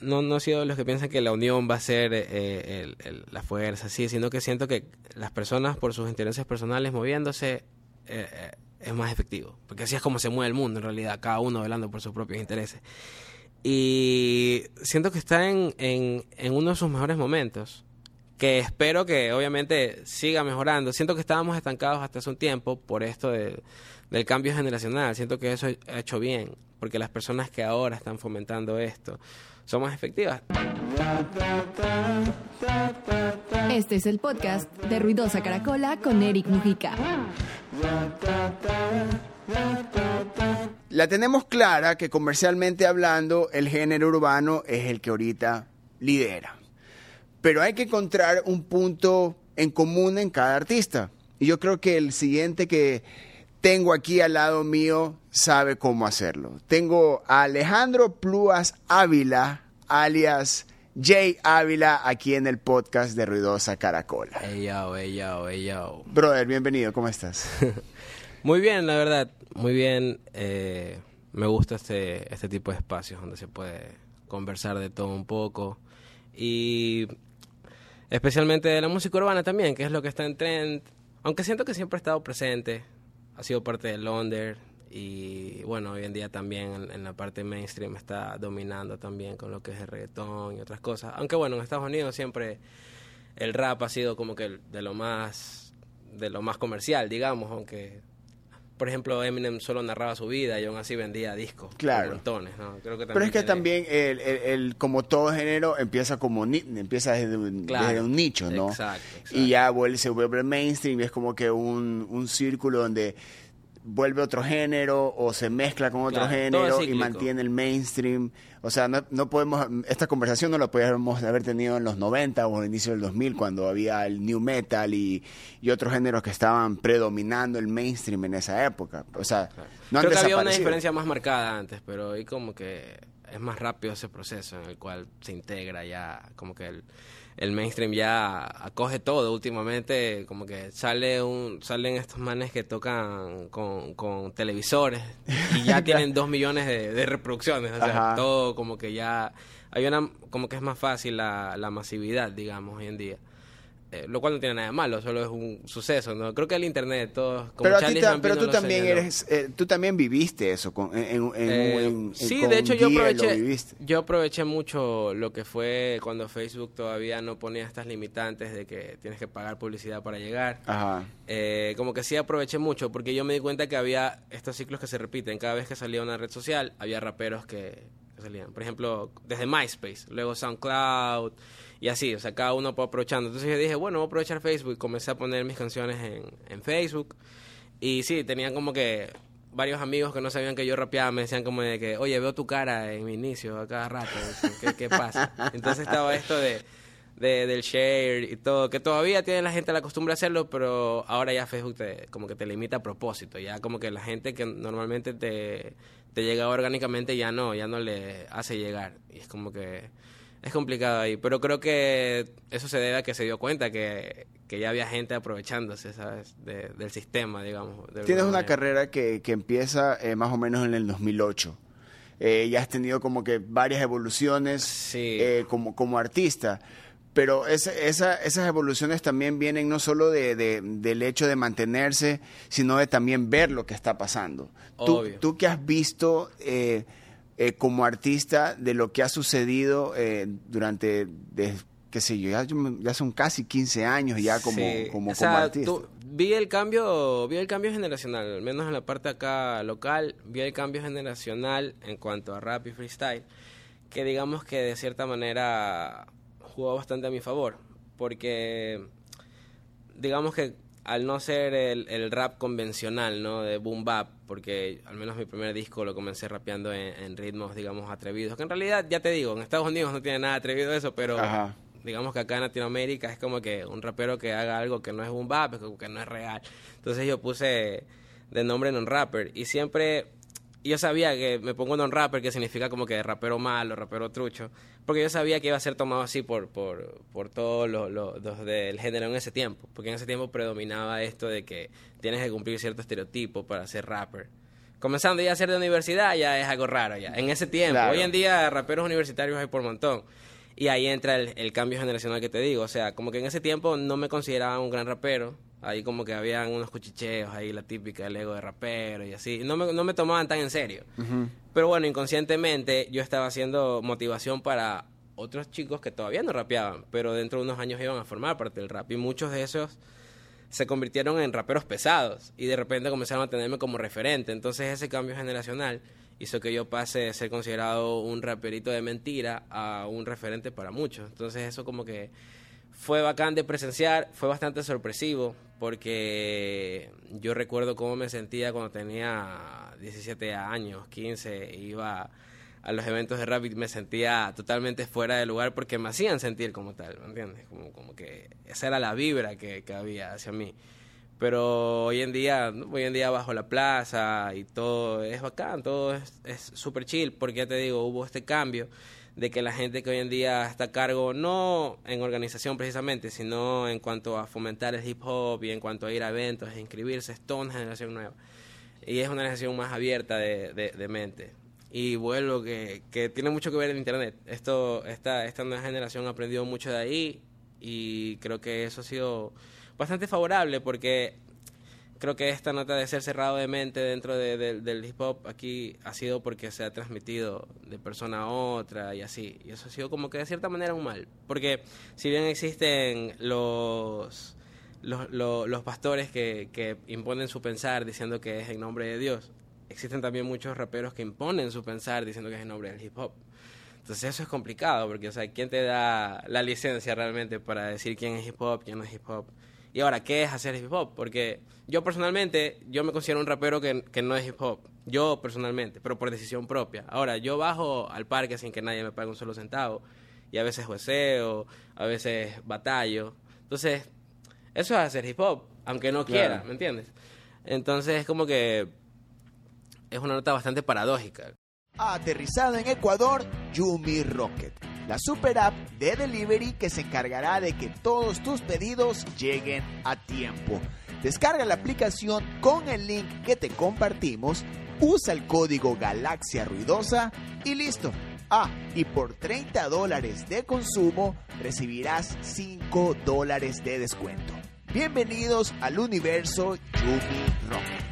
no, no he sido de los que piensan que la unión va a ser eh, la fuerza, sí, sino que siento que las personas por sus intereses personales moviéndose eh, eh, es más efectivo, porque así es como se mueve el mundo en realidad, cada uno velando por sus propios intereses. Y siento que está en, en, uno de sus mejores momentos, que espero que obviamente siga mejorando. Siento que estábamos estancados hasta hace un tiempo por esto de, del cambio generacional, siento que eso ha hecho bien, porque las personas que ahora están fomentando esto, son más efectivas. Este es el podcast de Ruidosa Caracola con Eric Mujica. La tenemos clara que comercialmente hablando el género urbano es el que ahorita lidera. Pero hay que encontrar un punto en común en cada artista. Y yo creo que el siguiente que tengo aquí al lado mío sabe cómo hacerlo. Tengo a Alejandro Pluas Ávila, alias Jay Ávila, aquí en el podcast de Ruidosa Caracola. Hey yo, hey yo, hey yo. Brother, bienvenido, ¿cómo estás? muy bien, la verdad, muy bien. Eh, me gusta este, este tipo de espacios donde se puede conversar de todo un poco. Y especialmente de la música urbana también, que es lo que está en trend. Aunque siento que siempre ha estado presente ha sido parte del under y bueno, hoy en día también en, la parte mainstream está dominando también con lo que es el reggaetón y otras cosas. Aunque bueno, en Estados Unidos siempre el rap ha sido como que de lo más de lo más comercial, digamos, aunque por ejemplo, Eminem solo narraba su vida y aún así vendía discos. Claro. Montones, ¿no? Creo que Pero es que también, el, el, como todo género, empieza como empieza desde un, un nicho, ¿no? Exacto, Y ya vuelve, se vuelve mainstream y es como que un, un círculo donde vuelve otro género o se mezcla con otro género y mantiene el mainstream. O sea, no, no, podemos, esta conversación no la podríamos haber tenido en los 90 o al inicio del 2000 cuando había el new metal y, y otros géneros que estaban predominando el mainstream en esa época. O sea, no Creo que había una diferencia más marcada antes, pero hoy como que es más rápido ese proceso en el cual se integra ya como que el el mainstream ya acoge todo últimamente, como que sale un, salen estos manes que tocan con, con televisores y ya tienen dos millones de, reproducciones, o sea, todo como que ya hay una, como que es más fácil la, la masividad, digamos, hoy en día. Eh, lo cual no tiene nada de malo, solo es un suceso, ¿no? Creo que el internet, todo... Como pero, pero tú también eres, eh, tú también viviste eso con, en, eh, Sí, de hecho yo aproveché, yo aproveché mucho lo que fue cuando Facebook todavía no ponía estas limitantes de que tienes que pagar publicidad para llegar. Ajá. como que sí aproveché mucho porque yo me di cuenta que había estos ciclos que se repiten. Cada vez que salía una red social, había raperos que salían. Por ejemplo, desde MySpace, luego SoundCloud y así, o sea, cada uno aprovechando. Entonces yo dije, bueno, voy a aprovechar Facebook comencé a poner mis canciones en, en Facebook. Y sí, tenían como que varios amigos que no sabían que yo rapeaba me decían como de que, oye, veo tu cara en mi inicio a cada rato, ¿qué, qué pasa? Entonces estaba esto de, de, del share y todo, que todavía tiene la gente la costumbre de hacerlo, pero ahora ya Facebook como que te limita a propósito, ya como que la gente que normalmente te, te llega orgánicamente ya no, ya no le hace llegar. Y es como que es complicado ahí, pero creo que eso se debe a que se dio cuenta que, ya había gente aprovechándose, ¿sabes? del sistema, digamos. Tienes una carrera que, que empieza eh, más o menos en el 2008. Eh, ya has tenido como que varias evoluciones eh, como, como artista. Pero esa, esas evoluciones también vienen no solo de, del hecho de mantenerse, sino de también ver lo que está pasando. Tú, tú que has visto eh, como artista de lo que ha sucedido eh, durante, qué sé yo, ya, son casi 15 años ya como, como, artista. vi el cambio, vi el cambio generacional, al menos en la parte acá local, vi el cambio generacional en cuanto a rap y freestyle, que digamos que de cierta manera jugó bastante a mi favor, porque digamos que al no ser el, el, rap convencional, ¿no? De boom bap, porque al menos mi primer disco lo comencé rapeando en, ritmos, digamos, atrevidos, que en realidad, ya te digo, en Estados Unidos no tiene nada atrevido eso, pero digamos que acá en Latinoamérica es como que un rapero que haga algo que no es boom bap, que no es real. Entonces yo puse de nombre non rapper y siempre yo sabía que me pongo non rapper, que significa como que rapero malo, rapero trucho, porque yo sabía que iba a ser tomado así por, por, por todos los lo, del género en ese tiempo, porque en ese tiempo predominaba esto de que tienes que cumplir cierto estereotipo para ser rapper, comenzando ya a ser de universidad, ya es algo raro ya. En ese tiempo, hoy en día raperos universitarios hay por montón. Y ahí entra el, cambio generacional que te digo. O sea, como que en ese tiempo no me consideraba un gran rapero. Ahí como que habían unos cuchicheos, ahí la típica, el ego de rapero y así. No me, no me tomaban tan en serio. Pero bueno, inconscientemente yo estaba haciendo motivación para otros chicos que todavía no rapeaban, pero dentro de unos años iban a formar parte del rap. Y muchos de esos se convirtieron en raperos pesados y de repente comenzaron a tenerme como referente. Entonces ese cambio generacional hizo que yo pase de ser considerado un raperito de mentira a un referente para muchos. Entonces eso como que fue bacán de presenciar, fue bastante sorpresivo porque yo recuerdo cómo me sentía cuando tenía 17 años, 15, iba a los eventos de rap y me sentía totalmente fuera de lugar porque me hacían sentir como tal, ¿me entiendes? Como, como que esa era la vibra que, que había hacia mí. Pero hoy en día, hoy en día bajo la plaza y todo es bacán, todo es súper chill, porque ya te digo, hubo este cambio de que la gente que hoy en día está a cargo, no en organización precisamente, sino en cuanto a fomentar el hip hop y en cuanto a ir a eventos e inscribirse, es toda una generación nueva. Y es una generación más abierta de, de, de mente y vuelvo que, que tiene mucho que ver en internet. Esto, esta, esta nueva generación ha aprendido mucho de ahí y creo que eso ha sido bastante favorable porque creo que esta nota de ser cerrado de mente dentro del hip hop aquí ha sido porque se ha transmitido de persona a otra y así. Y eso ha sido como que de cierta manera un mal. Porque si bien existen los... Los, los, los pastores que, que imponen su pensar diciendo que es en nombre de Dios existen también muchos raperos que imponen su pensar diciendo que es el nombre del hip hop. Entonces eso es complicado porque, o sea, ¿quién te da la licencia realmente para decir quién es hip hop, quién no es hip hop? Y ahora, ¿qué es hacer hip hop? Porque yo personalmente, yo me considero un rapero que, que no es hip hop. Yo personalmente, pero por decisión propia. Ahora, yo bajo al parque sin que nadie me pague un solo centavo. Y a veces jueceo, a veces batallo. Entonces, eso es hacer hip hop, aunque no quiera, ¿me entiendes? Entonces es como que es una nota bastante paradójica. Aterrizada en Ecuador, Yumi Rocket, la super app de delivery que se encargará de que todos tus pedidos lleguen a tiempo. Descarga la aplicación con el link que te compartimos, usa el código Galaxia Ruidosa y listo. Ah, y por 30 dólares de consumo recibirás 5 dólares de descuento. Bienvenidos al universo Yumi Rocket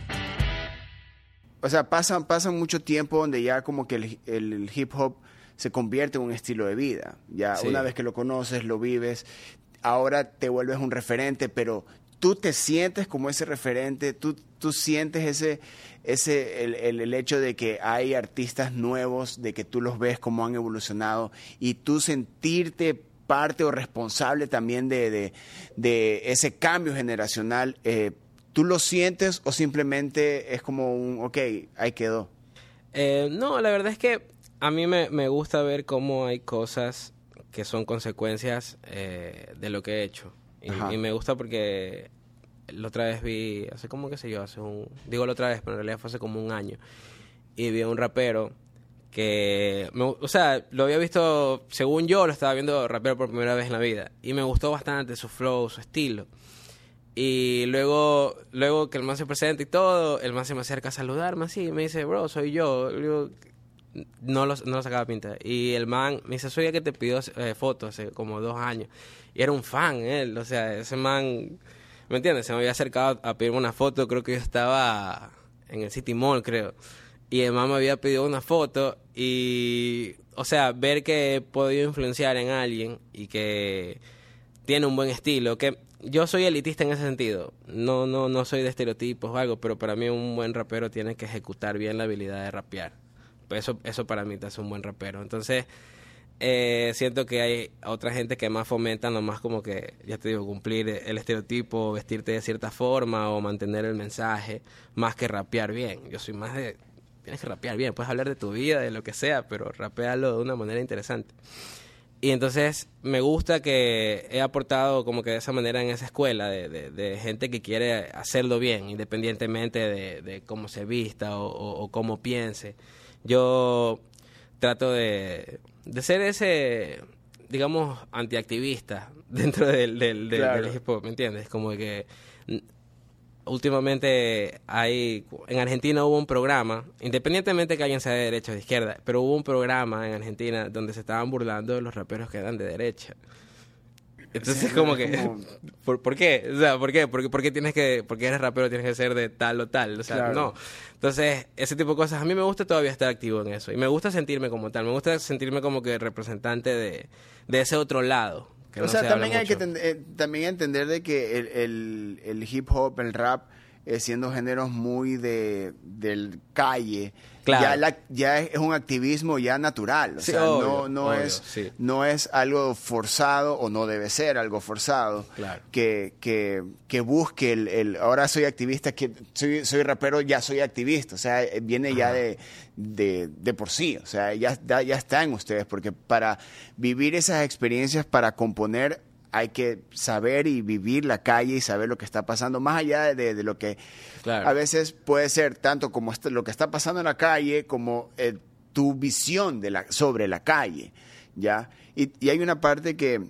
o sea, pasan, pasan mucho tiempo donde ya como que el, hip hop se convierte en un estilo de vida. Ya una vez que lo conoces, lo vives, ahora te vuelves un referente, pero tú te sientes como ese referente, tú, tú sientes ese, ese el, el, hecho de que hay artistas nuevos, de que tú los ves cómo han evolucionado y tú sentirte parte o responsable también de, de, de ese cambio generacional. Eh, ¿Tú lo sientes o simplemente es como un, ok, ahí quedó? Eh, no, la verdad es que a mí me, me, gusta ver cómo hay cosas que son consecuencias eh, de lo que he hecho. Y, me gusta porque la otra vez vi, hace como, qué sé yo, hace un, digo la otra vez, pero en realidad fue hace como un año, y vi a un rapero que, o sea, lo había visto, según yo, lo estaba viendo rapero por primera vez en la vida, y me gustó bastante su flow, su estilo. Y luego, luego que el man se presenta y todo, el man se me acerca a saludarme así y me dice, bro, soy yo. No, lo, no lo sacaba pinta. Y el man me dice, soy el que te pidió eh, fotos hace como dos años. Y era un fan él, o sea, ese man, ¿me entiendes? Se me había acercado a pedirme una foto, creo que yo estaba en el City Mall, creo. Y el man me había pedido una foto y, o sea, ver que he podido influenciar en alguien y que tiene un buen estilo, que yo soy elitista en ese sentido. No, no, no soy de estereotipos o algo, pero para mí un buen rapero tiene que ejecutar bien la habilidad de rapear. Eso, eso para mí te hace un buen rapero. Entonces, eh, siento que hay otra gente que más fomenta nomás como que, ya te digo, cumplir el estereotipo, vestirte de cierta forma o mantener el mensaje, más que rapear bien. Yo soy más de, tienes que rapear bien, puedes hablar de tu vida, de lo que sea, pero rapearlo de una manera interesante. Y entonces me gusta que he aportado como que de esa manera en esa escuela de, de, gente que quiere hacerlo bien, independientemente de, cómo se vista o, cómo piense. Yo trato de, ser ese, digamos, antiactivista dentro del, del, del, hip hop, ¿me entiendes? Como que últimamente hay, en Argentina hubo un programa, independientemente que alguien sea de derecha o de izquierda, pero hubo un programa en Argentina donde se estaban burlando de los raperos que eran de derecha. Entonces, como que, ¿por, qué? O sea, ¿por qué? ¿Por, qué tienes que, porque eres rapero tienes que ser de tal o tal? O sea, no. Entonces, ese tipo de cosas, a mí me gusta todavía estar activo en eso. Y me gusta sentirme como tal, me gusta sentirme como que representante de, de ese otro lado. o sea, también hay que eh, también entender de que el, el, el hip hop, el rap, eh, siendo géneros muy de del calle, ya, ya es un activismo ya natural, o sea, no, no es no es algo forzado o no debe ser algo forzado que, que, que, busque el, el, ahora soy activista, que soy, soy rapero, ya soy activista, o sea, viene ya de, de, de, por sí, o sea, ya, ya está en ustedes, porque para vivir esas experiencias, para componer hay que saber y vivir la calle y saber lo que está pasando, más allá de, lo que a veces puede ser tanto como lo que está pasando en la calle, como eh, tu visión de la, sobre la calle, ¿ya? Y, hay una parte que,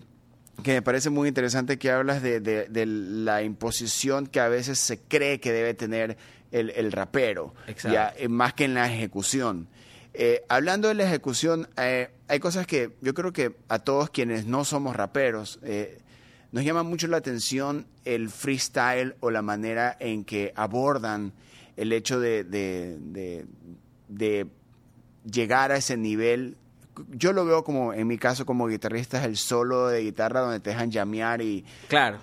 que, me parece muy interesante que hablas de, de, la imposición que a veces se cree que debe tener el, el rapero, ¿ya? Más que en la ejecución. Eh, hablando de la ejecución, eh, hay cosas que yo creo que a todos quienes no somos raperos eh, nos llama mucho la atención el freestyle o la manera en que abordan el hecho de, de, llegar a ese nivel. Yo lo veo como, en mi caso, como guitarrista, es el solo de guitarra donde te dejan llamear y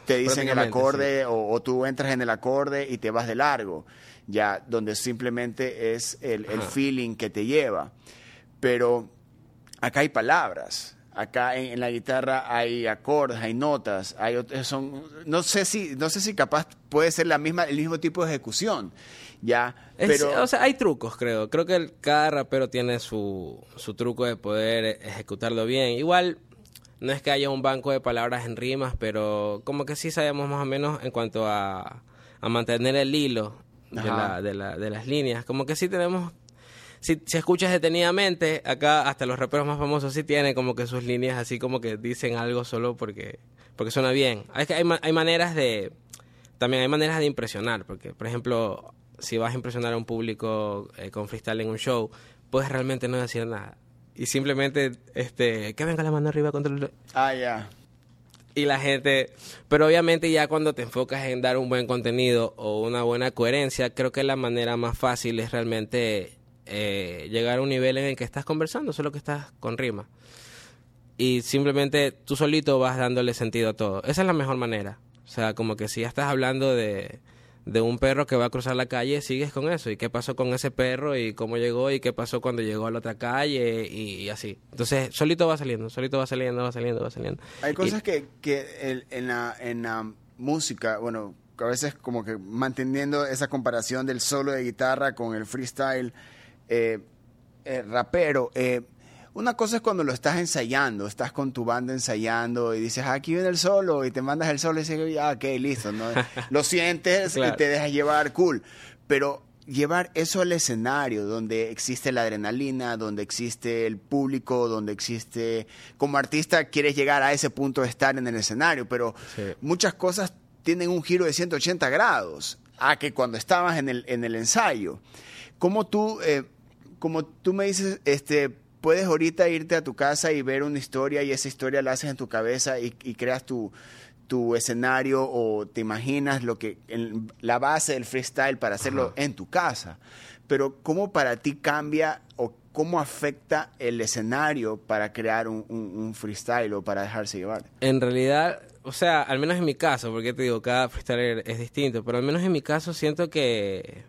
te dicen el acorde o, o, tú entras en el acorde y te vas de largo ya donde simplemente es el, feeling que te lleva. Pero acá hay palabras, acá en, la guitarra hay acordes, hay notas, hay son no sé si no sé si capaz puede ser la misma el mismo tipo de ejecución. Ya, pero o sea, hay trucos, creo. Creo que cada rapero tiene su, su truco de poder ejecutarlo bien. Igual no es que haya un banco de palabras en rimas, pero como que sí sabemos más o menos en cuanto a, a mantener el hilo de, la, de, la, de, las líneas. Como que sí tenemos, si, si escuchas detenidamente, acá hasta los raperos más famosos sí tienen como que sus líneas así como que dicen algo solo porque, porque suena bien. Que hay, hay maneras de, también hay maneras de impresionar, porque por ejemplo, si vas a impresionar a un público eh, con freestyle en un show, puedes realmente no decir nada. Y simplemente, este, que venga la mano arriba contra el... Ah, ya y la gente, pero obviamente ya cuando te enfocas en dar un buen contenido o una buena coherencia, creo que la manera más fácil es realmente eh, llegar a un nivel en el que estás conversando, solo que estás con rima. Y simplemente tú solito vas dándole sentido a todo. Esa es la mejor manera. O sea, como que si ya estás hablando de, de un perro que va a cruzar la calle, sigues con eso. ¿Y qué pasó con ese perro? ¿Y cómo llegó? ¿Y qué pasó cuando llegó a la otra calle? Y, así. Entonces, solito va saliendo, solito va saliendo, va saliendo, va saliendo. Hay cosas que, que en, la, en la música, bueno, a veces como que manteniendo esa comparación del solo de guitarra con el freestyle eh, eh rapero, eh, una cosa es cuando lo estás ensayando, estás con tu banda ensayando y dices, ah, aquí viene el solo y te mandas el solo y dices, ah, ok, listo, ¿no? lo sientes y te dejas llevar, cool. Pero llevar eso al escenario donde existe la adrenalina, donde existe el público, donde existe, como artista quieres llegar a ese punto de estar en el escenario, pero muchas cosas tienen un giro de 180 grados a que cuando estabas en el, en el ensayo. Como tú, eh, como tú me dices, este, puedes ahorita irte a tu casa y ver una historia y esa historia la haces en tu cabeza y, creas tu, tu, escenario o te imaginas lo que la base del freestyle para hacerlo en tu casa. Pero ¿cómo para ti cambia o cómo afecta el escenario para crear un, un freestyle o para dejarse llevar? En realidad, o sea, al menos en mi caso, porque te digo, cada freestyle es distinto, pero al menos en mi caso siento que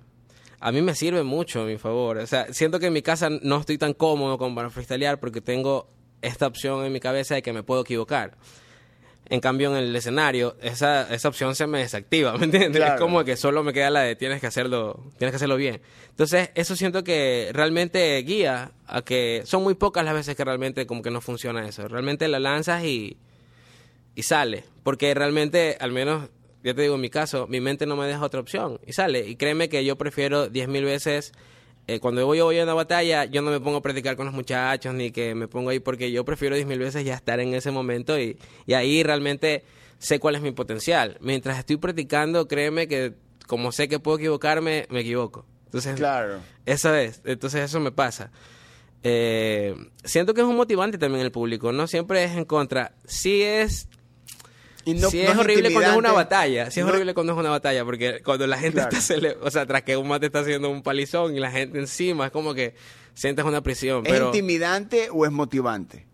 a mí me sirve mucho a mi favor. O sea, siento que en mi casa no estoy tan cómodo como para freestylear porque tengo esta opción en mi cabeza de que me puedo equivocar. En cambio, en el escenario, esa, esa opción se me desactiva, ¿me entiendes? Es como que solo me queda la de tienes que hacerlo, tienes que hacerlo bien. Entonces, eso siento que realmente guía a que son muy pocas las veces que realmente como que no funciona eso. Realmente la lanzas y, y sale. Porque realmente, al menos yo te digo, en mi caso, mi mente no me deja otra opción y sale. Y créeme que yo prefiero diez mil veces, eh, cuando yo voy a una batalla, yo no me pongo a predicar con los muchachos ni que me pongo ahí porque yo prefiero diez mil veces ya estar en ese momento y, y ahí realmente sé cuál es mi potencial. Mientras estoy practicando, créeme que como sé que puedo equivocarme, me equivoco. Entonces, claro. Eso es, entonces eso me pasa. Eh, siento que es un motivante también el público, no siempre es en contra. Sí es y es horrible cuando es una batalla. Sí es horrible cuando es una batalla, porque cuando la gente está, o sea, tras que un mate está haciendo un palizón y la gente encima, es como que sientes una prisión. ¿Es intimidante o es motivante?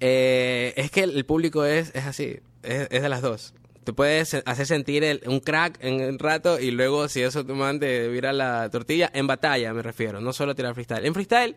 Eh, es que el, público es, es así, es, de las dos. Te puedes hacer sentir un crack en un rato y luego si eso te manda vira la tortilla, en batalla me refiero, no solo tirar freestyle. En freestyle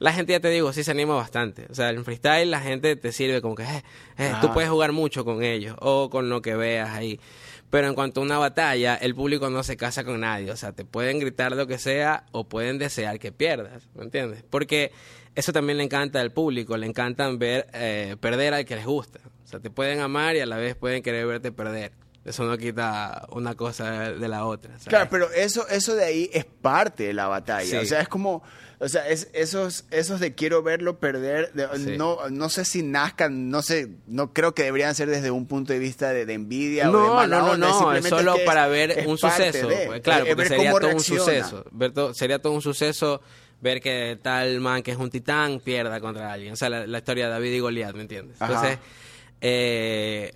la gente, ya te digo, sí se anima bastante. O sea, en freestyle la gente te sirve como que eh, eh, tú puedes jugar mucho con ellos o con lo que veas ahí. Pero en cuanto a una batalla, el público no se casa con nadie. O sea, te pueden gritar lo que sea o pueden desear que pierdas. ¿Me entiendes? Porque eso también le encanta al público. Le encantan ver eh, perder al que les gusta. O sea, te pueden amar y a la vez pueden querer verte perder. Eso no quita una cosa de la otra. Claro, pero eso, eso de ahí es parte de la batalla. O sea, es como o sea, es, esos, esos de quiero verlo perder, no, no sé si nazcan, no sé, no creo que deberían ser desde un punto de vista de, envidia no, o de No, no, no, es solo para ver un suceso. Pues, claro, porque sería todo un suceso. sería todo un suceso ver que tal man que es un titán pierda contra alguien. O sea, la, historia de David y Goliat, ¿me entiendes? Entonces, eh,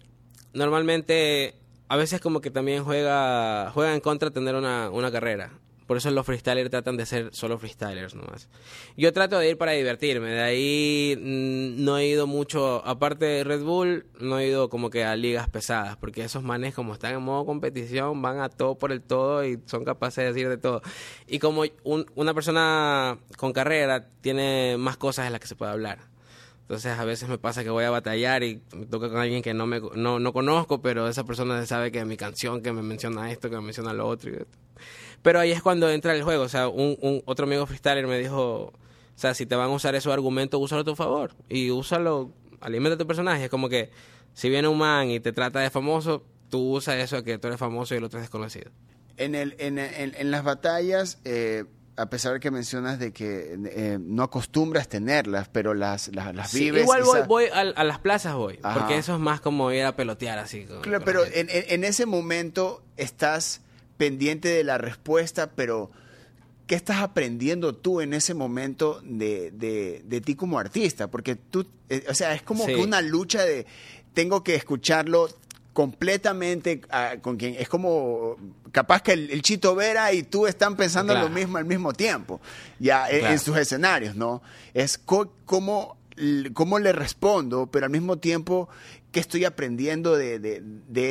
normalmente, a veces como que también juega, juega en contra tener una, una carrera. Por eso los freestylers tratan de ser solo freestylers nomás. Yo trato de ir para divertirme. De ahí mm, no he ido mucho, aparte de Red Bull, no he ido como que a ligas pesadas. Porque esos manes como están en modo competición van a todo por el todo y son capaces de decir de todo. Y como una persona con carrera tiene más cosas de las que se puede hablar. Entonces a veces me pasa que voy a batallar y me toca con alguien que no, me, no, no conozco, pero esa persona sabe que mi canción, que me menciona esto, que me menciona lo otro. Y pero ahí es cuando entra el juego. O sea, un, otro amigo freestyler me dijo, o sea, si te van a usar esos argumentos, úsalo a tu favor. Y úsalo, alimenta tu personaje. Es como que si viene un man y te trata de famoso, tú usas eso de que tú eres famoso y el otro es desconocido. En, el, en, en, las batallas, eh, a pesar de que mencionas de que eh, no acostumbras tenerlas, pero las, las, vives. igual voy, voy a, las plazas voy, porque eso es más como ir a pelotear así. claro, pero en, en, ese momento estás pendiente de la respuesta, pero ¿qué estás aprendiendo tú en ese momento de, de, ti como artista? Porque tú, eh, o sea, es como que una lucha de tengo que escucharlo completamente ah, con quien es como capaz que el, Chito Vera y tú están pensando lo mismo al mismo tiempo ya en, sus escenarios no es cómo cómo le respondo pero al mismo tiempo qué estoy aprendiendo de, de,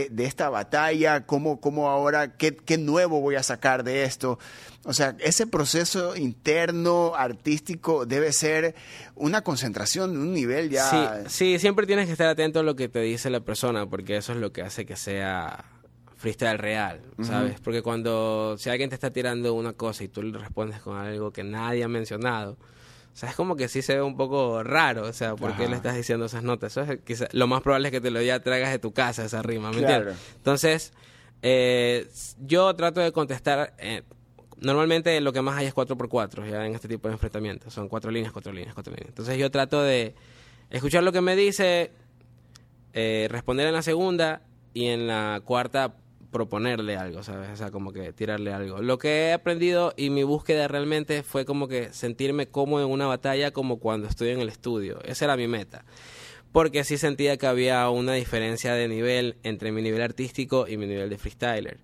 de, esta batalla, cómo, cómo ahora, qué, qué, nuevo voy a sacar de esto. O sea, ese proceso interno, artístico, debe ser una concentración, un nivel ya... Sí, sí, siempre tienes que estar atento a lo que te dice la persona, porque eso es lo que hace que sea freestyle real, ¿sabes? Porque cuando, si alguien te está tirando una cosa y tú le respondes con algo que nadie ha mencionado, o sea, es como que sí se ve un poco raro, o sea, ¿por qué le estás diciendo esas notas? Eso es lo más probable es que te lo ya traigas de tu casa, esa rima, ¿me entiendes? Entonces, eh, yo trato de contestar, eh, normalmente lo que más hay es 4x4, ya en este tipo de enfrentamientos, son cuatro líneas, cuatro líneas, cuatro líneas. Entonces yo trato de escuchar lo que me dice, eh, responder en la segunda y en la cuarta proponerle algo, ¿sabes? O sea, como que tirarle algo. Lo que he aprendido y mi búsqueda realmente fue como que sentirme como en una batalla como cuando estoy en el estudio. Esa era mi meta. Porque sí sentía que había una diferencia de nivel entre mi nivel artístico y mi nivel de freestyler.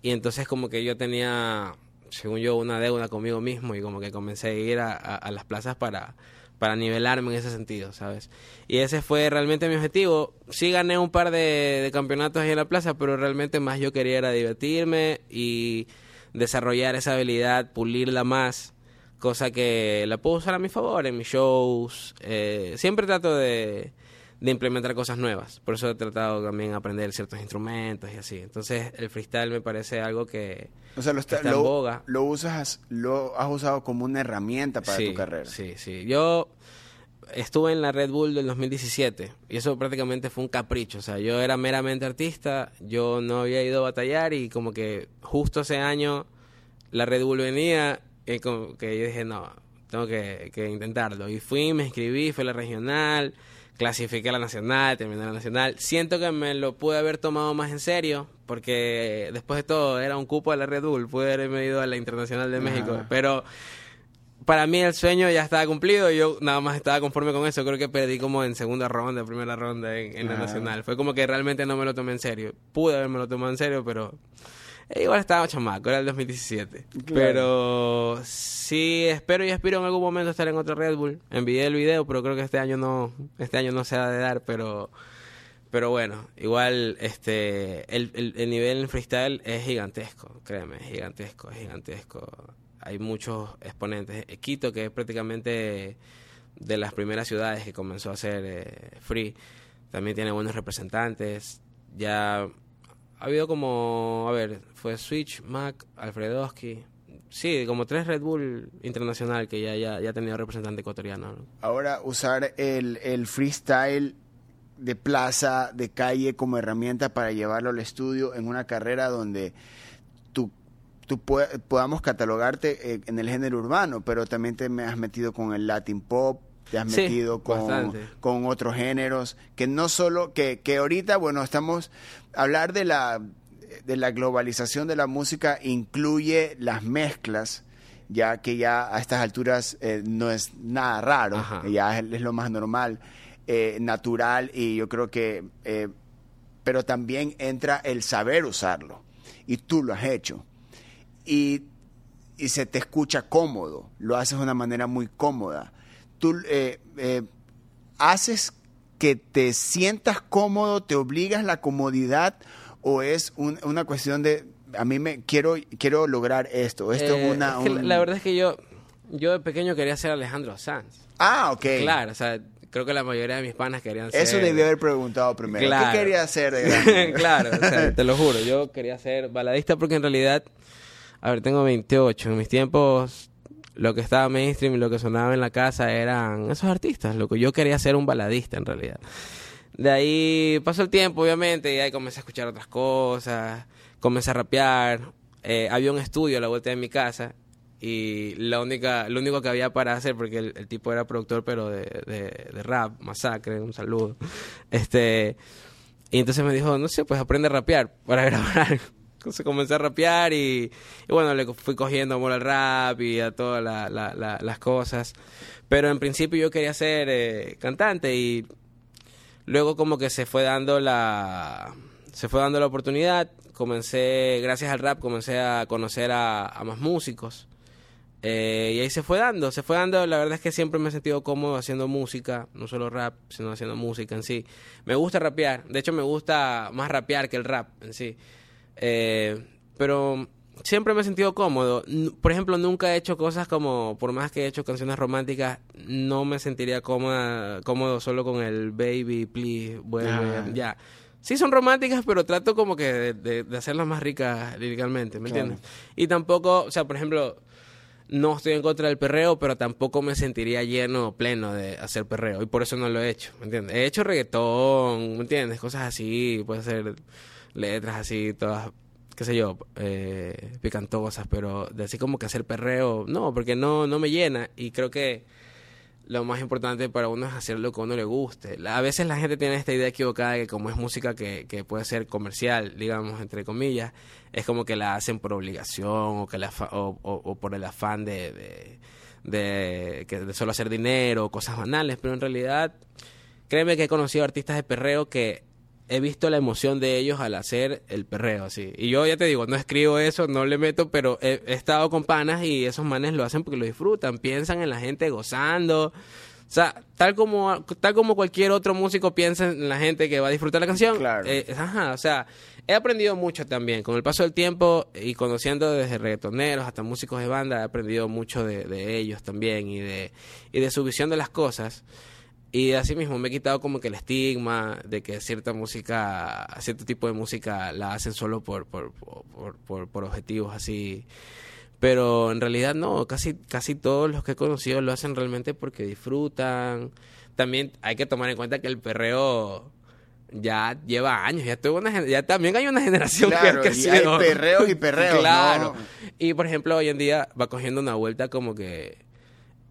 Y entonces como que yo tenía, según yo, una deuda conmigo mismo y como que comencé a ir a las plazas para para nivelarme en ese sentido, ¿sabes? Y ese fue realmente mi objetivo. Sí gané un par de, campeonatos ahí en la plaza, pero realmente más yo quería era divertirme y desarrollar esa habilidad, pulirla más, cosa que la puedo usar a mi favor en mis shows. Eh, siempre trato de, de implementar cosas nuevas. Por eso he tratado también de aprender ciertos instrumentos y así. Entonces, el freestyle me parece algo que, o sea, lo está, en boga. Lo usas, lo has usado como una herramienta para tu carrera. Sí, sí. Yo estuve en la Red Bull del 2017 y eso prácticamente fue un capricho. O sea, yo era meramente artista, yo no había ido a batallar y como que justo ese año la Red Bull venía y como que yo dije, no, tengo que, que intentarlo. Y fui, me inscribí, fue la regional clasifiqué a la nacional, terminé la nacional. Siento que me lo pude haber tomado más en serio, porque después de todo era un cupo de la Red Bull, pude haberme ido a la Internacional de México, pero para mí el sueño ya estaba cumplido, yo nada más estaba conforme con eso, creo que perdí como en segunda ronda, primera ronda en, la nacional, fue como que realmente no me lo tomé en serio, pude haberme lo tomado en serio, pero igual estaba chamaco, era el 2017. Pero sí, espero y aspiro en algún momento estar en otro Red Bull. Envié el video, pero creo que este año no, este año no se ha de dar, pero pero bueno, igual este el, el, nivel en freestyle es gigantesco, créeme, es gigantesco, es gigantesco. Hay muchos exponentes. Quito, que es prácticamente de las primeras ciudades que comenzó a hacer eh, free, también tiene buenos representantes. Ya ha habido como, a ver, fue Switch, Mac, Alfredowski. Sí, como tres Red Bull internacional que ya, ya, ya tenido representante ecuatoriano. Ahora, usar el, el freestyle de plaza, de calle como herramienta para llevarlo al estudio en una carrera donde tú, tú podamos catalogarte eh, en el género urbano, pero también te me has metido con el Latin Pop, te has metido con, con, otros géneros, que no solo, que, que ahorita, bueno, estamos, hablar de la, de la globalización de la música incluye las mezclas, ya que ya a estas alturas eh, no es nada raro, ya es, lo más normal, eh, natural, y yo creo que, eh, pero también entra el saber usarlo, y tú lo has hecho. Y y se te escucha cómodo, lo haces de una manera muy cómoda tú eh, eh, haces que te sientas cómodo, te obligas la comodidad o es una cuestión de a mí me quiero quiero lograr esto. Esto es eh, una la verdad es que yo yo de pequeño quería ser Alejandro Sanz. Ah, ok. Claro, o sea, creo que la mayoría de mis panas querían ser. Eso debí haber preguntado primero. ¿Qué quería hacer de claro, o sea, te lo juro, yo quería ser baladista porque en realidad a ver, tengo 28, en mis tiempos lo que estaba mainstream y lo que sonaba en la casa eran esos artistas, lo que yo quería ser un baladista en realidad. De ahí pasó el tiempo, obviamente, y ahí comencé a escuchar otras cosas, comencé a rapear. Eh, había un estudio a la vuelta de mi casa y la única, lo único que había para hacer, porque el, tipo era productor, pero de, de, rap, masacre, un saludo. Este, y entonces me dijo, no sé, pues aprende a rapear para grabar se comencé a rapear y, bueno, le fui cogiendo amor al rap y a todas las cosas. Pero en principio yo quería ser eh, cantante y luego como que se fue dando la se fue dando la oportunidad. Comencé, gracias al rap, comencé a conocer a, más músicos. Eh, y ahí se fue dando, se fue dando. La verdad es que siempre me he sentido cómodo haciendo música, no solo rap, sino haciendo música en sí. Me gusta rapear, de hecho me gusta más rapear que el rap en sí. Eh, pero siempre me he sentido cómodo. Por ejemplo, nunca he hecho cosas como, por más que he hecho canciones románticas, no me sentiría cómoda, cómodo solo con el baby, please, vuelve, ah. ya. Sí son románticas, pero trato como que de, hacerlas más ricas líricamente, ¿me entiendes? Y tampoco, o sea, por ejemplo, no estoy en contra del perreo, pero tampoco me sentiría lleno, pleno de hacer perreo. Y por eso no lo he hecho, ¿me entiendes? He hecho reggaetón, ¿me entiendes? Cosas así, puede ser letras así, todas, qué sé yo, eh, picantosas, pero de así como que hacer perreo, no, porque no, no me llena y creo que lo más importante para uno es hacer lo que a uno le guste. A veces la gente tiene esta idea equivocada de que como es música que, que puede ser comercial, digamos, entre comillas, es como que la hacen por obligación o, que la o, o, por el afán de, de, de, que solo hacer dinero o cosas banales, pero en realidad, créeme que he conocido artistas de perreo que he visto la emoción de ellos al hacer el perreo, así. Y yo ya te digo, no escribo eso, no le meto, pero he, estado con panas y esos manes lo hacen porque lo disfrutan, piensan en la gente gozando. O sea, tal como, tal como cualquier otro músico piensa en la gente que va a disfrutar la canción. Claro. Eh, ajá, o sea, he aprendido mucho también. Con el paso del tiempo y conociendo desde reggaetoneros hasta músicos de banda, he aprendido mucho de, de ellos también y de, y de su visión de las cosas. Y así mismo me he quitado como que el estigma de que cierta música, cierto tipo de música la hacen solo por, por, por, por, objetivos así. Pero en realidad no, casi, casi todos los que he conocido lo hacen realmente porque disfrutan. También hay que tomar en cuenta que el perreo ya lleva años, ya tuvo una ya también hay una generación que, que y hay perreos y perreos. claro. Y por ejemplo, hoy en día va cogiendo una vuelta como que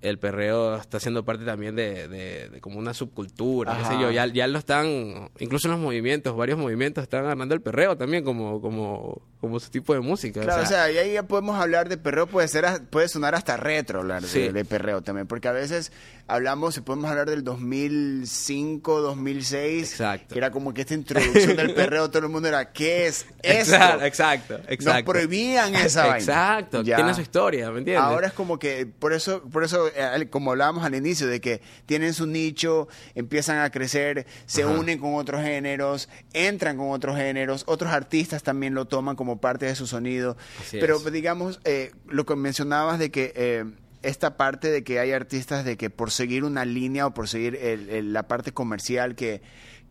el perreo está siendo parte también de, como una subcultura, qué sé yo, ya, ya lo están, incluso en los movimientos, varios movimientos están armando el perreo también como, como, como su tipo de música. Claro, o sea, y ahí ya podemos hablar de perreo, puede ser, puede sonar hasta retro hablar de, perreo también, porque a veces hablamos, y podemos hablar del 2005, 2006, exacto. que era como que esta introducción del perreo, todo el mundo era, ¿qué es eso? Exacto, exacto. Nos prohibían esa vaina. Exacto, tiene su historia, ¿me entiendes? Ahora es como que, por eso, por eso como hablábamos al inicio, de que tienen su nicho, empiezan a crecer, se unen con otros géneros, entran con otros géneros, otros artistas también lo toman como parte de su sonido. Pero digamos, eh, lo que mencionabas de que... Eh, esta parte de que hay artistas de que por seguir una línea o por seguir la parte comercial que,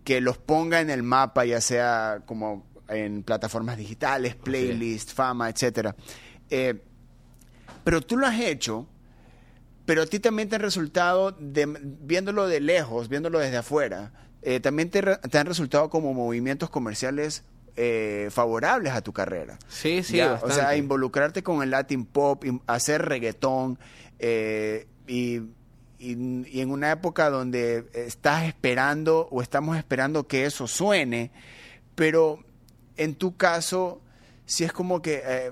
que los ponga en el mapa, ya sea como en plataformas digitales, playlist, fama, etcétera. pero tú lo has hecho pero a ti también te han resultado, viéndolo de lejos, viéndolo desde afuera, eh, también te, han resultado como movimientos comerciales eh, favorables a tu carrera. Sí, sí. O sea, involucrarte con el Latin pop, hacer reggaetón eh, y, y, en una época donde estás esperando o estamos esperando que eso suene, pero en tu caso, si es como que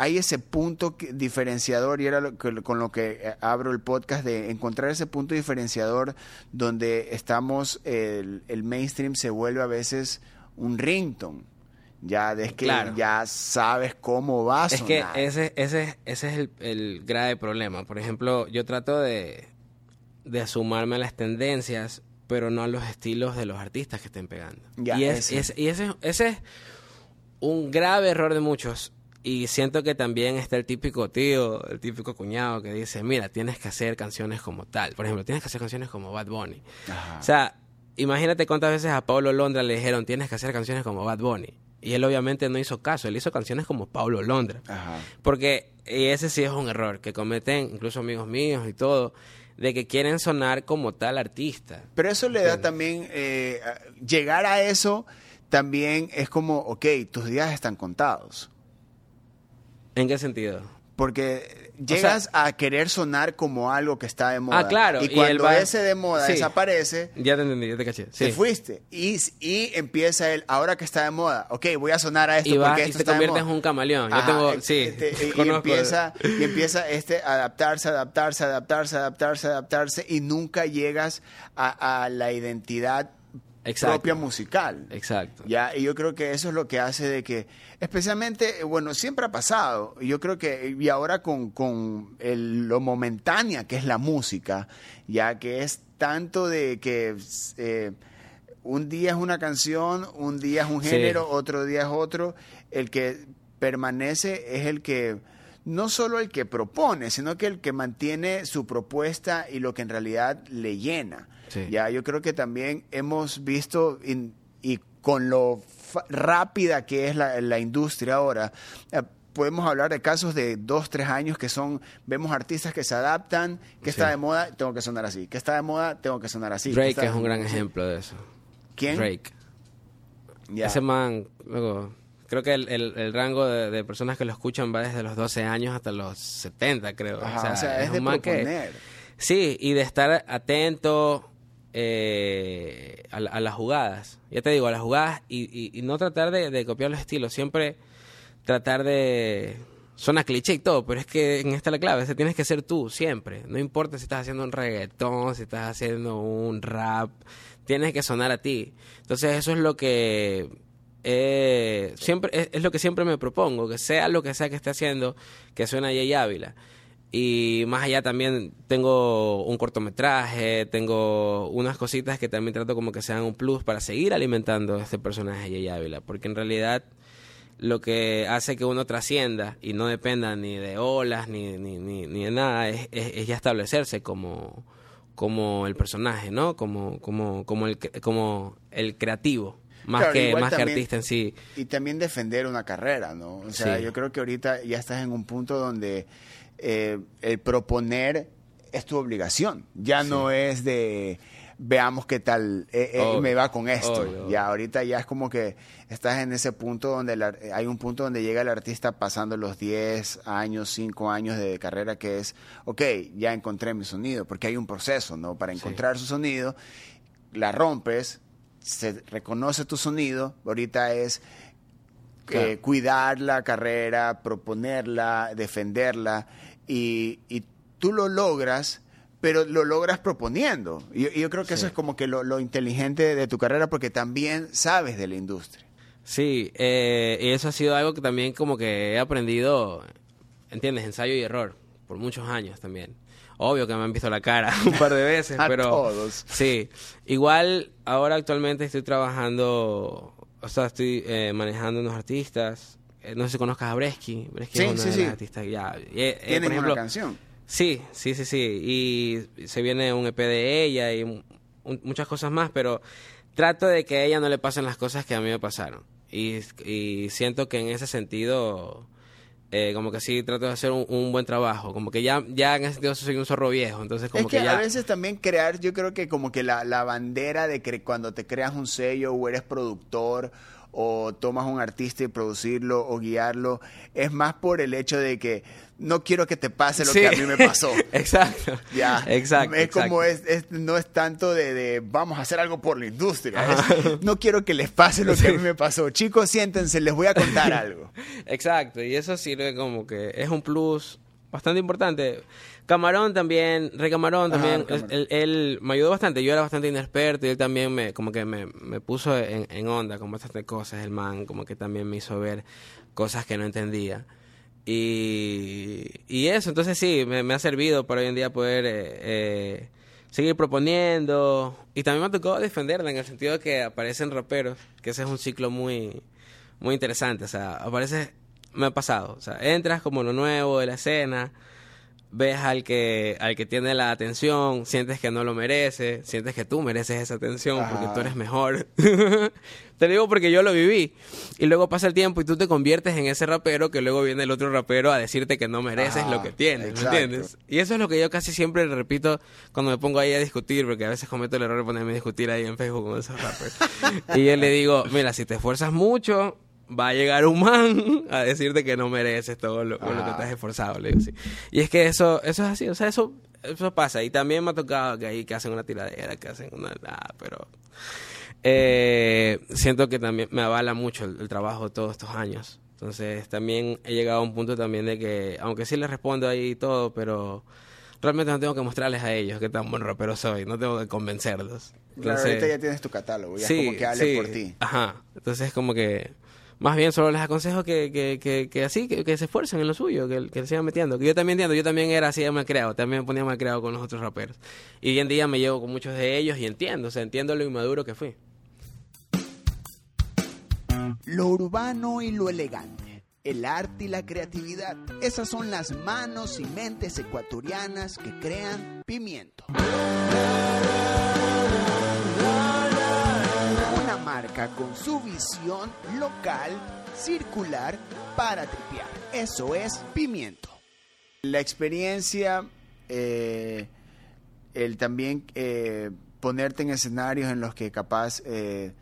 hay ese punto diferenciador y era con lo que eh, abro el podcast de encontrar ese punto diferenciador donde estamos, el, mainstream se vuelve a veces un ringtone. Ya es que ya sabes cómo va a Es que ese, ese, ese es el, grave problema. Por ejemplo, yo trato de, de sumarme a las tendencias, pero no a los estilos de los artistas que estén pegando. y, ese. y ese, ese es un grave error de muchos y siento que también está el típico tío, el típico cuñado que dice, mira, tienes que hacer canciones como tal. Por ejemplo, tienes que hacer canciones como Bad Bunny. O sea, imagínate cuántas veces a Pablo Londra le dijeron, tienes que hacer canciones como Bad Bunny. Y él obviamente no hizo caso, él hizo canciones como Pablo Londra. Porque y ese sí es un error que cometen incluso amigos míos y todo, de que quieren sonar como tal artista. Pero eso le da también, eh, llegar a eso también es como, ok, tus días están contados. ¿En qué sentido? Porque llegas a querer sonar como algo que está de moda. Ah, claro. Y cuando ese de moda desaparece... Ya te entendí, ya te caché. Te fuiste. Y, y empieza el, ahora que está de moda, ok, voy a sonar a esto y porque esto y te conviertes en un camaleón. Yo tengo, sí, este, y, empieza, y empieza este adaptarse, adaptarse, adaptarse, adaptarse, adaptarse y nunca llegas a, a la identidad propia musical. Exacto. Ya, y yo creo que eso es lo que hace de que, especialmente, bueno, siempre ha pasado, yo creo que, y ahora con, con lo momentánea que es la música, ya que es tanto de que eh, un día es una canción, un día es un género, otro día es otro, el que permanece es el que no solo el que propone, sino que el que mantiene su propuesta y lo que en realidad le llena. Ya, yo creo que también hemos visto y con lo rápida que es la, industria ahora, eh, podemos hablar de casos de dos, tres años que son, vemos artistas que se adaptan, que está de moda, tengo que sonar así, que está de moda, tengo que sonar así. Drake es un gran ejemplo de eso. ¿Quién? Drake. Ese man, luego, creo que el, rango de, personas que lo escuchan va desde los 12 años hasta los 70, creo. o, sea, es, de un sí, y de estar atento, eh, a, las jugadas. Ya te digo, a las jugadas y, no tratar de, copiar los estilos, siempre tratar de... Suena cliché y todo, pero es que en esta la clave, se tienes que ser tú, siempre. No importa si estás haciendo un reggaetón, si estás haciendo un rap, tienes que sonar a ti. Entonces eso es lo que eh, siempre es, es, lo que siempre me propongo, que sea lo que sea que esté haciendo, que suene a Jay Ávila. Y más allá también tengo un cortometraje, tengo unas cositas que también trato como que sean un plus para seguir alimentando este personaje de Ávila, porque en realidad lo que hace que uno trascienda y no dependa ni de olas ni, ni, ni, de nada es, es, ya establecerse como, como el personaje, ¿no? Como, como, como, el, como el creativo. Más, que, más que artista en sí. Y también defender una carrera, ¿no? O sea, yo creo que ahorita ya estás en un punto donde eh, el proponer es tu obligación. Ya no es de veamos qué tal eh, eh, me va con esto. Y ahorita ya es como que estás en ese punto donde hay un punto donde llega el artista pasando los 10 años, 5 años de carrera que es, ok, ya encontré mi sonido, porque hay un proceso, ¿no? Para encontrar su sonido, la rompes, se reconoce tu sonido, ahorita es eh, cuidar la carrera, proponerla, defenderla, y, y tú lo logras pero lo logras proponiendo. Y yo, creo que eso es como que lo, inteligente de tu carrera porque también sabes de la industria. Sí, eh, y eso ha sido algo que también como que he aprendido, ¿entiendes? Ensayo y error, por muchos años también. Obvio que me han visto la cara un par de veces, a pero... Todos. Sí, igual ahora actualmente estoy trabajando, o sea, estoy eh, manejando unos artistas. Eh, no sé si conozcas a Bresky. Bresky sí, es uno sí, de sí. artistas ya. ¿Tienes una canción? Sí, sí, sí, sí. Y se viene un EP de ella y muchas cosas más, pero trato de que a ella no le pasen las cosas que a mí me pasaron. Y, siento que en ese sentido, eh, como que sí trato de hacer un, buen trabajo. Como que ya, ya en ese sentido soy un zorro viejo. Entonces, como es que, ya... a veces también crear, yo creo que como que la, la bandera de que cuando te creas un sello o eres productor o tomas un artista y producirlo o guiarlo, es más por el hecho de que no quiero que te pase lo que a mí me pasó. exacto. Ya. Exacto. Es como es, no es tanto de, vamos a hacer algo por la industria. no quiero que les pase lo que a mí me pasó. Chicos, siéntense, les voy a contar algo. exacto. Y eso sirve como que es un plus bastante importante. Camarón también, Rey Camarón también, Él, me ayudó bastante. Yo era bastante inexperto y él también me, como que me, me puso en, en onda con bastantes cosas. El man como que también me hizo ver cosas que no entendía. Y, y eso, entonces sí, me, ha servido para hoy en día poder eh, eh, seguir proponiendo. Y también me ha tocado defenderla en el sentido de que aparecen raperos, que ese es un ciclo muy, muy interesante. O sea, aparece, me ha pasado. O sea, entras como lo nuevo de la escena ves al que, al que tiene la atención, sientes que no lo merece, sientes que tú mereces esa atención porque tú eres mejor. te digo porque yo lo viví. Y luego pasa el tiempo y tú te conviertes en ese rapero que luego viene el otro rapero a decirte que no mereces lo que tienes, ¿me entiendes? Y eso es lo que yo casi siempre repito cuando me pongo ahí a discutir, porque a veces cometo el error de ponerme a discutir ahí en Facebook con esos rappers. y yo le digo, mira, si te esfuerzas mucho, va a llegar un man a decirte que no mereces todo lo, lo que te has esforzado. Le digo, Y es que eso, eso es así, o sea, eso, eso pasa. Y también me ha tocado que ahí que hacen una tiradera, que hacen una... Ah, pero eh, siento que también me avala mucho el, trabajo de todos estos años. Entonces también he llegado a un punto también de que, aunque sí les respondo ahí todo, pero realmente no tengo que mostrarles a ellos qué tan buen rapero soy, no tengo que convencerlos. claro, ahorita ya tienes tu catálogo, ya es como que hable por ti. Ajá, entonces es como que más bien solo les aconsejo que, que, que, así, que, se esfuercen en lo suyo, que, que sigan metiendo. Que yo también entiendo, yo también era así mal creado, también me ponía mal creado con los otros raperos. Y hoy en día me llevo con muchos de ellos y entiendo, o sea, entiendo lo inmaduro que fui. Lo urbano y lo elegante, el arte y la creatividad, esas son las manos y mentes ecuatorianas que crean pimiento con su visión local, circular, para tripear. Eso es pimiento. La experiencia, eh, el también eh, ponerte en escenarios en los que capaz eh,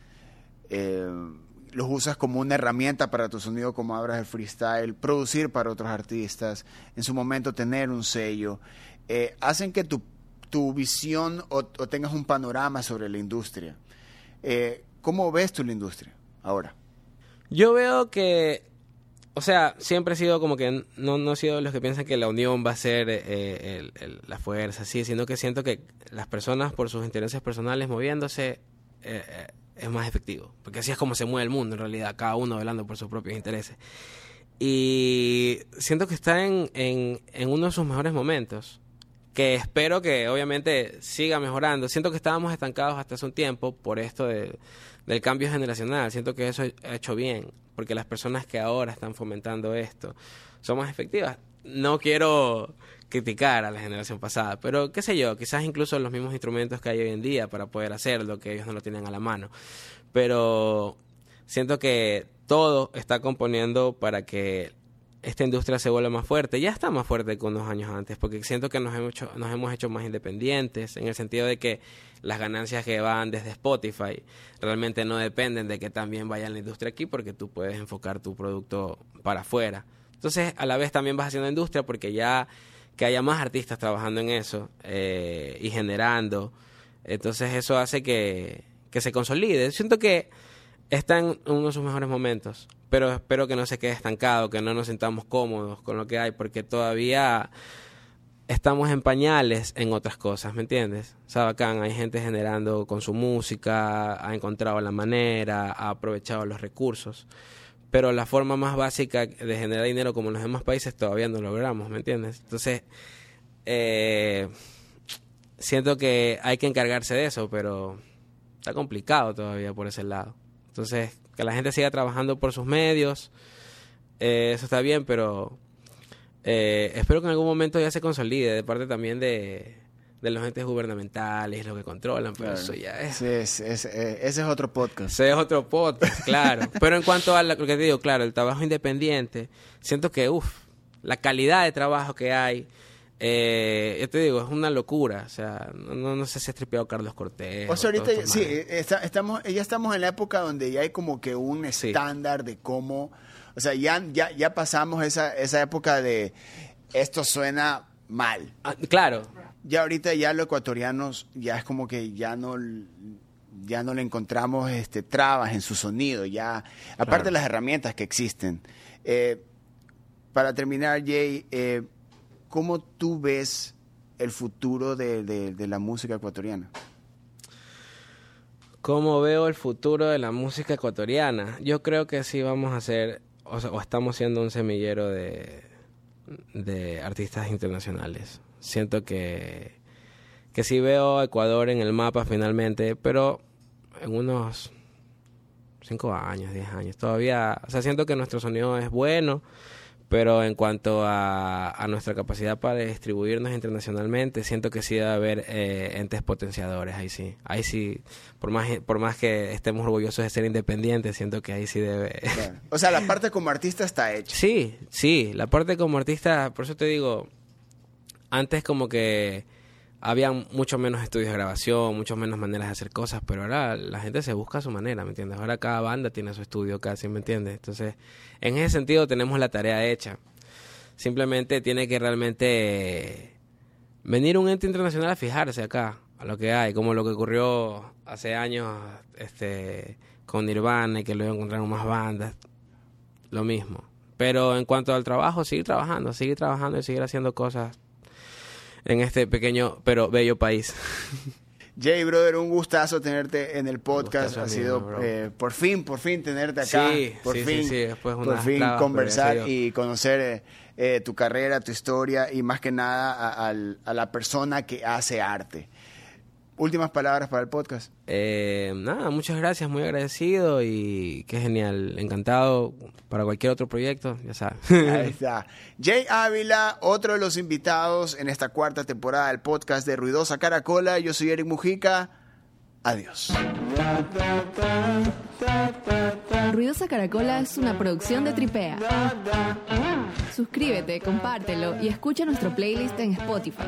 los usas como una herramienta para tu sonido, como abras el freestyle, producir para otros artistas, en su momento tener un sello, hacen que tu, tu visión o, tengas un panorama sobre la industria. ¿Cómo ves tú la industria ahora? Yo veo que, o sea, siempre he sido como que no, no he sido los que piensan que la unión va a ser eh, la fuerza, sí, sino que siento que las personas por sus intereses personales moviéndose eh, eh, es más efectivo, porque así es como se mueve el mundo en realidad, cada uno hablando por sus propios intereses. Y siento que está en, en uno de sus mejores momentos que espero que obviamente siga mejorando. Siento que estábamos estancados hasta hace un tiempo por esto de, del cambio generacional. Siento que eso ha hecho bien, porque las personas que ahora están fomentando esto son más efectivas. No quiero criticar a la generación pasada, pero qué sé yo, quizás incluso los mismos instrumentos que hay hoy en día para poder hacer lo que ellos no lo tienen a la mano. Pero siento que todo está componiendo para que esta industria se vuelve más fuerte. Ya está más fuerte que unos años antes, porque siento que nos hemos, hecho, nos hemos hecho más independientes, en el sentido de que las ganancias que van desde Spotify realmente no dependen de que también vaya la industria aquí, porque tú puedes enfocar tu producto para afuera. Entonces, a la vez también vas haciendo industria, porque ya que haya más artistas trabajando en eso eh, y generando, entonces eso hace que, que se consolide. Siento que está en uno de sus mejores momentos, pero espero que no se quede estancado, que no nos sintamos cómodos con lo que hay, porque todavía estamos en pañales en otras cosas, ¿me entiendes? O sea, hay gente generando con su música, ha encontrado la manera, ha aprovechado los recursos, pero la forma más básica de generar dinero como en los demás países todavía no logramos, ¿me entiendes? Entonces, eh, siento que hay que encargarse de eso, pero está complicado todavía por ese lado. Entonces, que la gente siga trabajando por sus medios, eh, eso está bien, pero eh, espero que en algún momento ya se consolide de parte también de, los entes gubernamentales, lo que controlan, pero eso ya es... Eh, ese es otro podcast. Ese es otro podcast, claro. pero en cuanto a lo que te digo, claro, el trabajo independiente, siento que, uff, la calidad de trabajo que hay eh, yo te digo, es una locura. O sea, no, no sé si ha tripeado Carlos Cortés. O sea, ahorita sí, estamos, ya estamos en la época donde ya hay como que un estándar de cómo. O sea, ya, ya, ya pasamos esa, esa época de esto suena mal. Ah, claro. Ya ahorita ya los ecuatorianos ya es como que ya no ya no le encontramos este trabas en su sonido, ya aparte de las herramientas que existen. Eh, para terminar, Jay, eh, ¿cómo tú ves el futuro de, la música ecuatoriana? ¿Cómo veo el futuro de la música ecuatoriana? Yo creo que sí vamos a ser, o, estamos siendo un semillero de, de artistas internacionales. Siento que, que sí veo a Ecuador en el mapa finalmente, pero en unos cinco años, diez años. Todavía, o sea, siento que nuestro sonido es bueno, pero en cuanto a, nuestra capacidad para distribuirnos internacionalmente, siento que sí debe haber eh, entes potenciadores, ahí sí. Ahí sí, por más, por más que estemos orgullosos de ser independientes, siento que ahí sí debe... O sea, la parte como artista está hecha. Sí, sí, la parte como artista, por eso te digo, antes como que había mucho menos estudios de grabación, mucho menos maneras de hacer cosas, pero ahora la gente se busca a su manera, ¿me entiendes? Ahora cada banda tiene su estudio casi, ¿me entiendes? Entonces, en ese sentido tenemos la tarea hecha. Simplemente tiene que realmente venir un ente internacional a fijarse acá, a lo que hay, como lo que ocurrió hace años este, con Nirvana y que luego encontraron más bandas, lo mismo. Pero en cuanto al trabajo, seguir trabajando, seguir trabajando y seguir haciendo cosas en este pequeño pero bello país. Jay, brother, un gustazo tenerte en el podcast. ha sido eh, por fin, por fin tenerte acá. Sí, por fin, por fin conversar y conocer eh, eh, tu carrera, tu historia y más que nada a la persona que hace arte. Últimas palabras para el podcast. Eh, nada, muchas gracias, muy agradecido y qué genial, encantado para cualquier otro proyecto, ya sabes. Ahí está. Jay Ávila, otro de los invitados en esta cuarta temporada del podcast de Ruidosa Caracola. Yo soy Eric Mujica. Adiós. Ruidosa Caracola es una producción de Tripea. Suscríbete, compártelo y escucha nuestro playlist en Spotify.